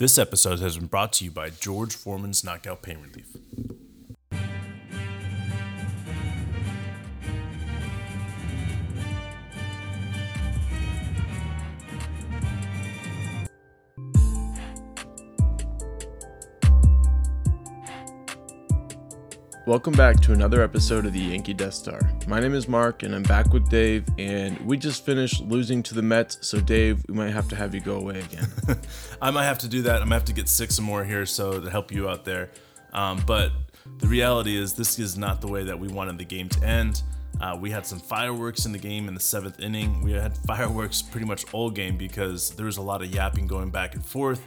This episode has been brought to you by George Foreman's Knockout Pain Relief. Welcome back to another episode of the Yankee Death Star. My name is Mark, and I'm back with Dave. And we just finished losing to the Mets, so Dave, we might have to have you go away again. I might have to do that. I'm have to get six or more here so to help you out there. Um, but the reality is, this is not the way that we wanted the game to end. Uh, we had some fireworks in the game in the seventh inning. We had fireworks pretty much all game because there was a lot of yapping going back and forth.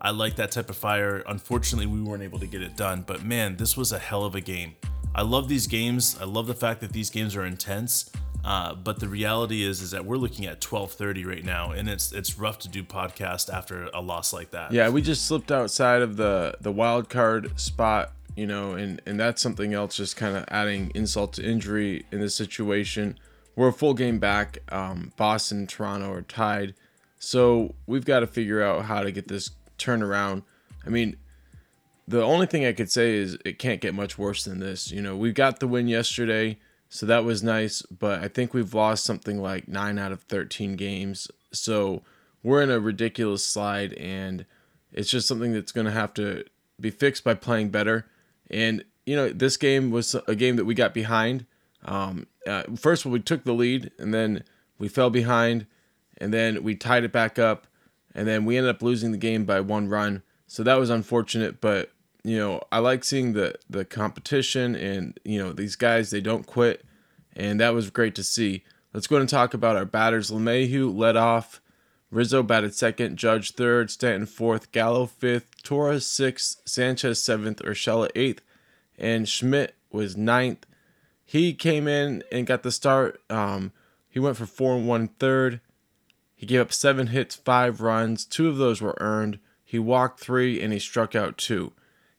I like that type of fire. Unfortunately, we weren't able to get it done, but man, this was a hell of a game. I love these games. I love the fact that these games are intense. Uh, but the reality is, is that we're looking at 12:30 right now, and it's it's rough to do podcast after a loss like that. yeah, we just slipped outside of the the wild card spot, you know, and and that's something else, just kind of adding insult to injury in this situation. We're a full game back. Um, Boston, Toronto are tied, so we've got to figure out how to get this turned around. I mean, the only thing I could say is it can't get much worse than this. You know, we got the win yesterday, so that was nice, but I think we've lost something like 9 out of 13 games. So we're in a ridiculous slide and it's just something that's going to have to be fixed by playing better. And you know, this game was a game that we got behind. Um, uh, first, we took the lead, and then we fell behind, and then we tied it back up, and then we ended up losing the game by one run. So that was unfortunate, but you know, I like seeing the the competition and you know these guys they don't quit, and that was great to see. Let's go and talk about our batters. LeMahieu led off, Rizzo batted second, Judge third, Stanton fourth, Gallo fifth, Torres sixth, Sanchez seventh, Urshela eighth, and Schmidt was ninth. He came in and got the start. Um, he went for four and one third. He gave up seven hits, five runs. Two of those were earned. He walked three and he struck out two.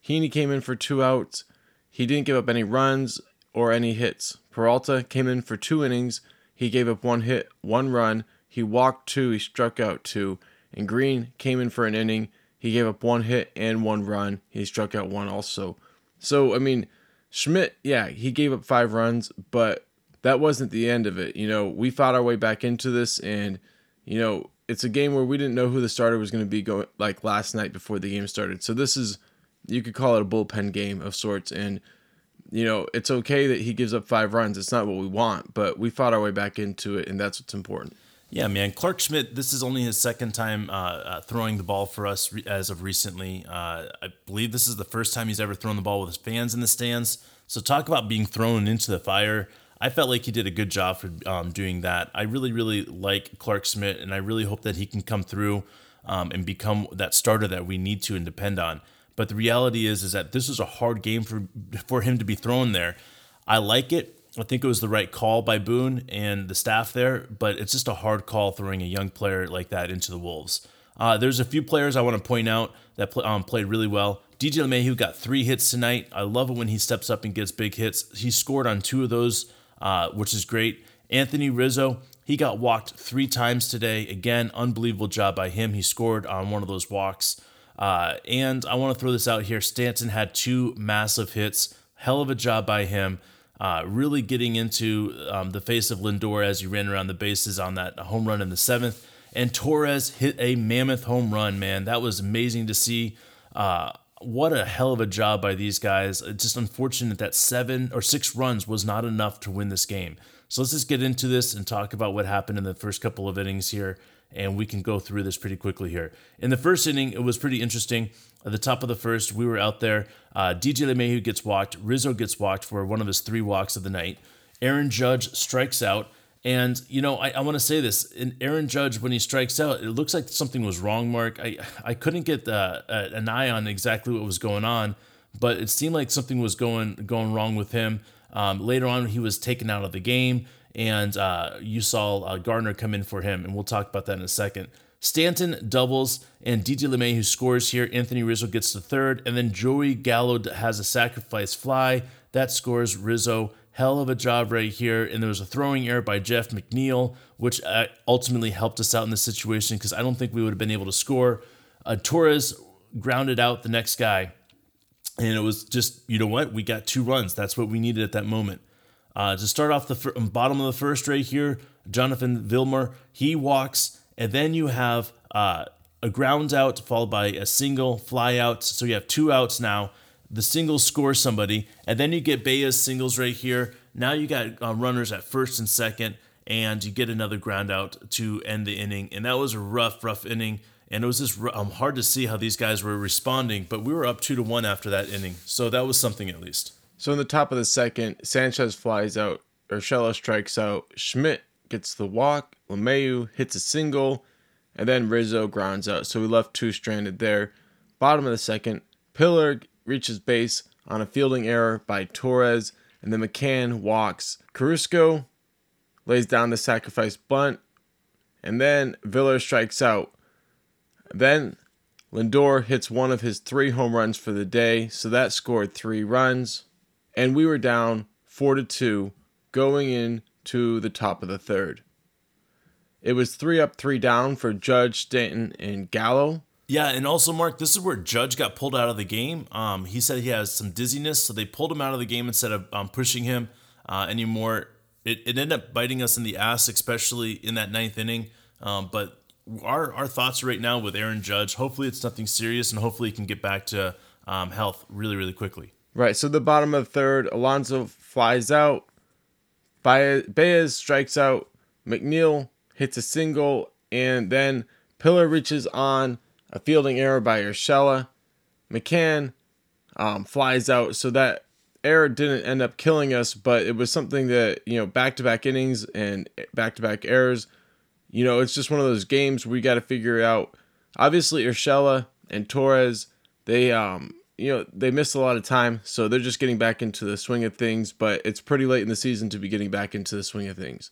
Heaney came in for two outs. He didn't give up any runs or any hits. Peralta came in for two innings. He gave up one hit, one run. He walked two. He struck out two. And Green came in for an inning. He gave up one hit and one run. He struck out one also. So, I mean, Schmidt, yeah, he gave up five runs, but that wasn't the end of it. You know, we fought our way back into this, and, you know, it's a game where we didn't know who the starter was going to be going like last night before the game started. So this is you could call it a bullpen game of sorts and you know, it's okay that he gives up 5 runs. It's not what we want, but we fought our way back into it and that's what's important. Yeah, man. Clarke Schmidt, this is only his second time uh, uh, throwing the ball for us re- as of recently. Uh, I believe this is the first time he's ever thrown the ball with his fans in the stands. So, talk about being thrown into the fire. I felt like he did a good job for um, doing that. I really, really like Clarke Schmidt, and I really hope that he can come through um, and become that starter that we need to and depend on. But the reality is, is that this is a hard game for for him to be thrown there. I like it. I think it was the right call by Boone and the staff there, but it's just a hard call throwing a young player like that into the Wolves. Uh, there's a few players I want to point out that play, um, played really well. DJ LeMahieu got three hits tonight. I love it when he steps up and gets big hits. He scored on two of those, uh, which is great. Anthony Rizzo, he got walked three times today. Again, unbelievable job by him. He scored on one of those walks. Uh, and I want to throw this out here. Stanton had two massive hits. Hell of a job by him. Uh, really getting into um, the face of Lindor as he ran around the bases on that home run in the seventh. And Torres hit a mammoth home run, man. That was amazing to see. Uh, what a hell of a job by these guys. It's just unfortunate that seven or six runs was not enough to win this game. So let's just get into this and talk about what happened in the first couple of innings here and we can go through this pretty quickly here. In the first inning, it was pretty interesting. At the top of the first, we were out there. Uh, DJ LeMahieu gets walked. Rizzo gets walked for one of his three walks of the night. Aaron Judge strikes out. And, you know, I, I want to say this. In Aaron Judge, when he strikes out, it looks like something was wrong, Mark. I, I couldn't get uh, an eye on exactly what was going on, but it seemed like something was going, going wrong with him. Um, later on, he was taken out of the game and uh, you saw uh, Gardner come in for him, and we'll talk about that in a second. Stanton doubles, and DJ who scores here. Anthony Rizzo gets the third, and then Joey Gallo has a sacrifice fly that scores Rizzo. Hell of a job right here, and there was a throwing error by Jeff McNeil, which uh, ultimately helped us out in this situation because I don't think we would have been able to score. Uh, Torres grounded out the next guy. And it was just, you know what? We got two runs. That's what we needed at that moment. Uh, to start off the fir- bottom of the first right here, Jonathan Villar, he walks, and then you have uh, a ground out followed by a single fly out. So you have two outs now. The single scores somebody, and then you get Baez singles right here. Now you got uh, runners at first and second, and you get another ground out to end the inning. And that was a rough, rough inning. And it was just um, hard to see how these guys were responding, but we were up two to one after that inning. So that was something at least. So in the top of the second, Sanchez flies out, Urshela strikes out, Schmidt gets the walk, LeMahieu hits a single, and then Rizzo grounds out. So we left two stranded there. Bottom of the second, Pillar reaches base on a fielding error by Torres, and then McCann walks. Carrasco lays down the sacrifice bunt, and then Villar strikes out. Then Lindor hits one of his three home runs for the day, so that scored three runs, and we were down four to two going into the top of the third. It was three up, three down for Judge, Stanton, and Gallo. Yeah, and also Mark, this is where Judge got pulled out of the game. Um, he said he has some dizziness, so they pulled him out of the game instead of um, pushing him uh, anymore. It, it ended up biting us in the ass, especially in that ninth inning. Um, but our our thoughts right now with Aaron Judge. Hopefully, it's nothing serious, and hopefully, he can get back to um, health really, really quickly. Right. So the bottom of third, Alonso flies out. Baez strikes out. McNeil hits a single, and then Pillar reaches on a fielding error by Urshela. McCann um, flies out, so that error didn't end up killing us, but it was something that you know back to back innings and back to back errors. You know, it's just one of those games we got to figure out. Obviously, Urshela and Torres, they um, you know, they missed a lot of time, so they're just getting back into the swing of things. But it's pretty late in the season to be getting back into the swing of things.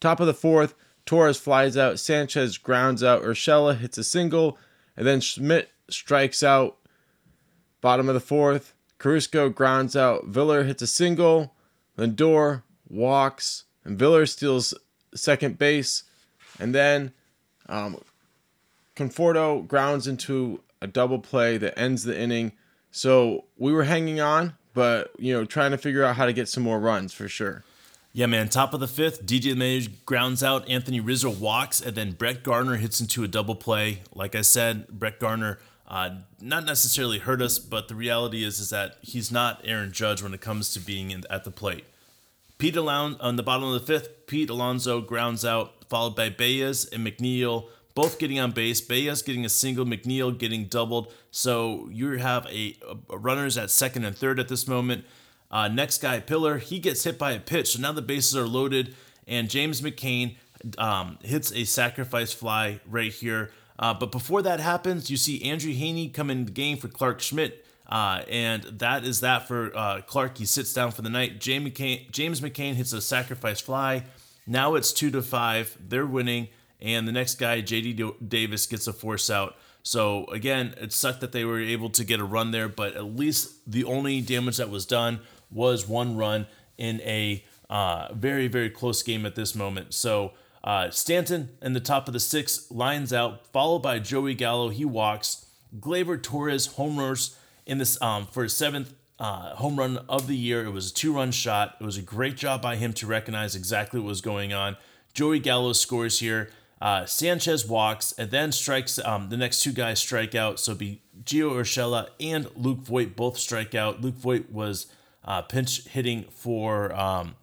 Top of the fourth, Torres flies out, Sanchez grounds out, Urshela hits a single, and then Schmidt strikes out. Bottom of the fourth, Carrasco grounds out, Villar hits a single, Lindor walks, and Villar steals second base, and then um, Conforto grounds into a double play that ends the inning. So we were hanging on, but you know, trying to figure out how to get some more runs for sure. Yeah, man. Top of the fifth, DJ LeMahieu grounds out. Anthony Rizzo walks, and then Brett Gardner hits into a double play. Like I said, Brett Gardner uh, not necessarily hurt us, but the reality is is that he's not Aaron Judge when it comes to being in, at the plate. Pete Alon on the bottom of the fifth, Pete Alonso grounds out, followed by Baez and McNeil, both getting on base. Baez getting a single, McNeil getting doubled. So you have a, a runners at second and third at this moment. Uh, next guy, Pillar, he gets hit by a pitch. So now the bases are loaded, and James McCann um, hits a sacrifice fly right here. Uh, but before that happens, you see Andrew Heaney come in the game for Clarke Schmidt. Uh, and that is that for uh, Clarke. He sits down for the night. James McCann, James McCann hits a sacrifice fly. Now it's two to five. They're winning. And the next guy, JD Davis, gets a force out. So again, it sucked that they were able to get a run there, but at least the only damage that was done was one run in a uh, very, very close game at this moment. So uh, Stanton in the top of the six lines out, followed by Joey Gallo. He walks. Gleyber Torres homers in this um, for his seventh uh, home run of the year. It was a two run shot. It was a great job by him to recognize exactly what was going on. Joey Gallo scores here. Uh, Sanchez walks and then strikes. Um, the next two guys strike out. So be Gio Urshela and Luke Voit both strike out. Luke Voit was uh, pinch hitting for um,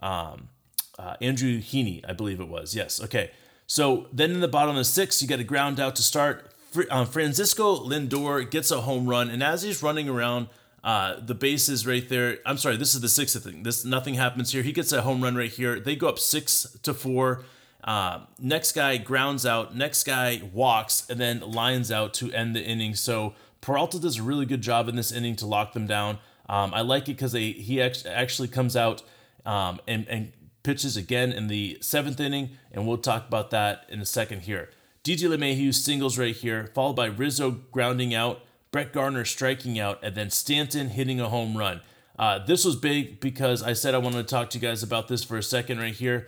um, uh, Andrew Heaney, I believe it was. Yes. Okay. So then in the bottom of the sixth, you got a ground out to start. Um, Francisco Lindor gets a home run, and as he's running around uh, the bases right there, I'm sorry, this is the sixth thing. This nothing happens here. He gets a home run right here. They go up six to four. Uh, next guy grounds out. Next guy walks, and then lines out to end the inning. So Peralta does a really good job in this inning to lock them down. Um, I like it because he actually comes out um, and, and pitches again in the seventh inning, and we'll talk about that in a second here. DJ LeMahieu singles right here, followed by Rizzo grounding out, Brett Gardner striking out, and then Stanton hitting a home run. Uh, this was big because I said I wanted to talk to you guys about this for a second right here.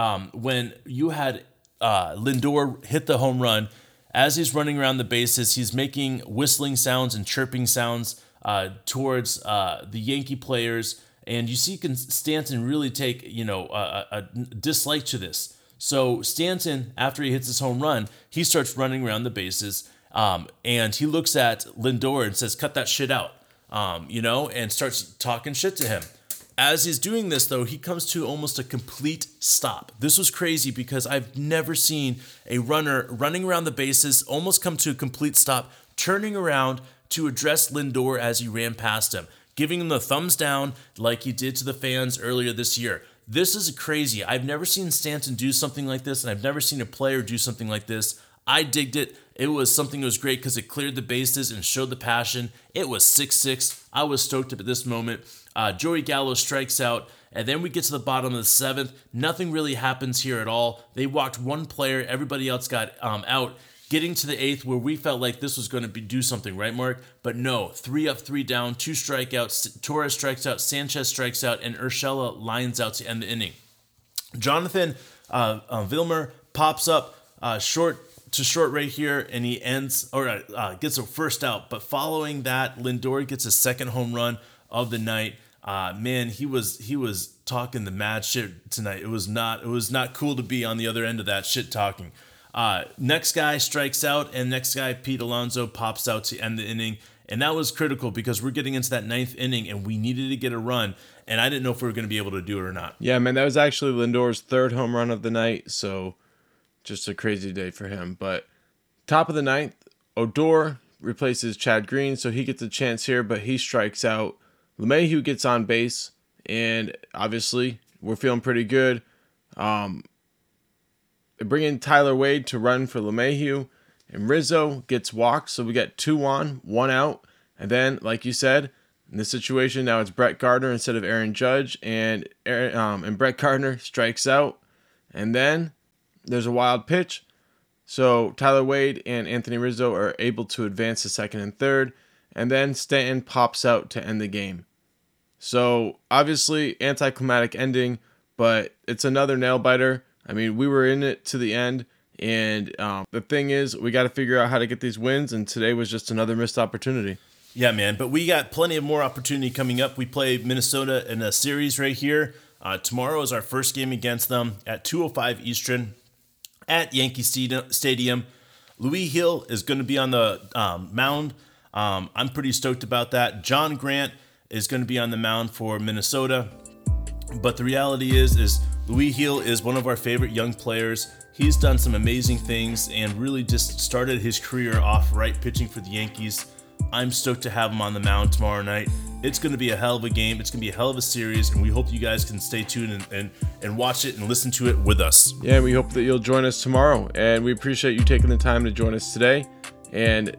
Um, when you had uh, Lindor hit the home run, As he's running around the bases, he's making whistling sounds and chirping sounds uh, towards uh, the Yankee players, and you see Stanton really take you know a, a dislike to this. So Stanton, after he hits his home run, he starts running around the bases, um, and he looks at Lindor and says, "Cut that shit out," um, you know, and starts talking shit to him. As he's doing this, though, he comes to almost a complete stop. This was crazy because I've never seen a runner running around the bases almost come to a complete stop, turning around to address Lindor as he ran past him, giving him the thumbs down like he did to the fans earlier this year. This is crazy. I've never seen Stanton do something like this, and I've never seen a player do something like this. I digged it. It was something that was great because it cleared the bases and showed the passion. It was 6 6. I was stoked up at this moment. Uh, Joey Gallo strikes out, and then we get to the bottom of the seventh. Nothing really happens here at all. They walked one player, everybody else got um, out. Getting to the eighth, where we felt like this was going to be do something, right, Mark? But no, three up, three down, two strikeouts. Torres strikes out, Sanchez strikes out, and Urshela lines out to end the inning. Jonathan uh, uh, Villar pops up uh, short to short right here, and he ends or uh, gets a first out. But following that, Lindor gets a second home run of the night. Uh, man, he was he was talking the mad shit tonight. It was not it was not cool to be on the other end of that shit talking. Uh, next guy strikes out, and next guy Pete Alonso pops out to end the inning, and that was critical because we're getting into that ninth inning, and we needed to get a run, and I didn't know if we were going to be able to do it or not. Yeah, man, that was actually Lindor's third home run of the night, so just a crazy day for him. But top of the ninth, Odor replaces Chad Green, so he gets a chance here, but he strikes out. LeMahieu gets on base, and obviously we're feeling pretty good. Um, bring in Tyler Wade to run for LeMahieu, and Rizzo gets walked, so we get two on, one out. And then, like you said, in this situation now it's Brett Gardner instead of Aaron Judge, and Aaron, um, and Brett Gardner strikes out, and then there's a wild pitch. So Tyler Wade and Anthony Rizzo are able to advance to second and third, and then Stanton pops out to end the game. So obviously anticlimactic ending, but it's another nail biter. I mean, we were in it to the end, and um, the thing is, we got to figure out how to get these wins, and today was just another missed opportunity. Yeah, man, but we got plenty of more opportunity coming up. We play Minnesota in a series right here. Uh, tomorrow is our first game against them at 2:05 Eastern at Yankee Stadium. Luis Gil is going to be on the um, mound. Um, I'm pretty stoked about that. John Gant is going to be on the mound for Minnesota. But the reality is, is Luis Gil is one of our favorite young players. He's done some amazing things and really just started his career off right pitching for the Yankees. I'm stoked to have him on the mound tomorrow night. It's going to be a hell of a game. It's going to be a hell of a series, and we hope you guys can stay tuned and, and, and watch it and listen to it with us. Yeah, we hope that you'll join us tomorrow, and we appreciate you taking the time to join us today. And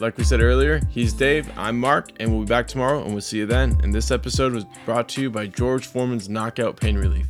like we said earlier, he's Dave, I'm Mark, and we'll be back tomorrow, and we'll see you then. And this episode was brought to you by George Foreman's Knockout Pain Relief.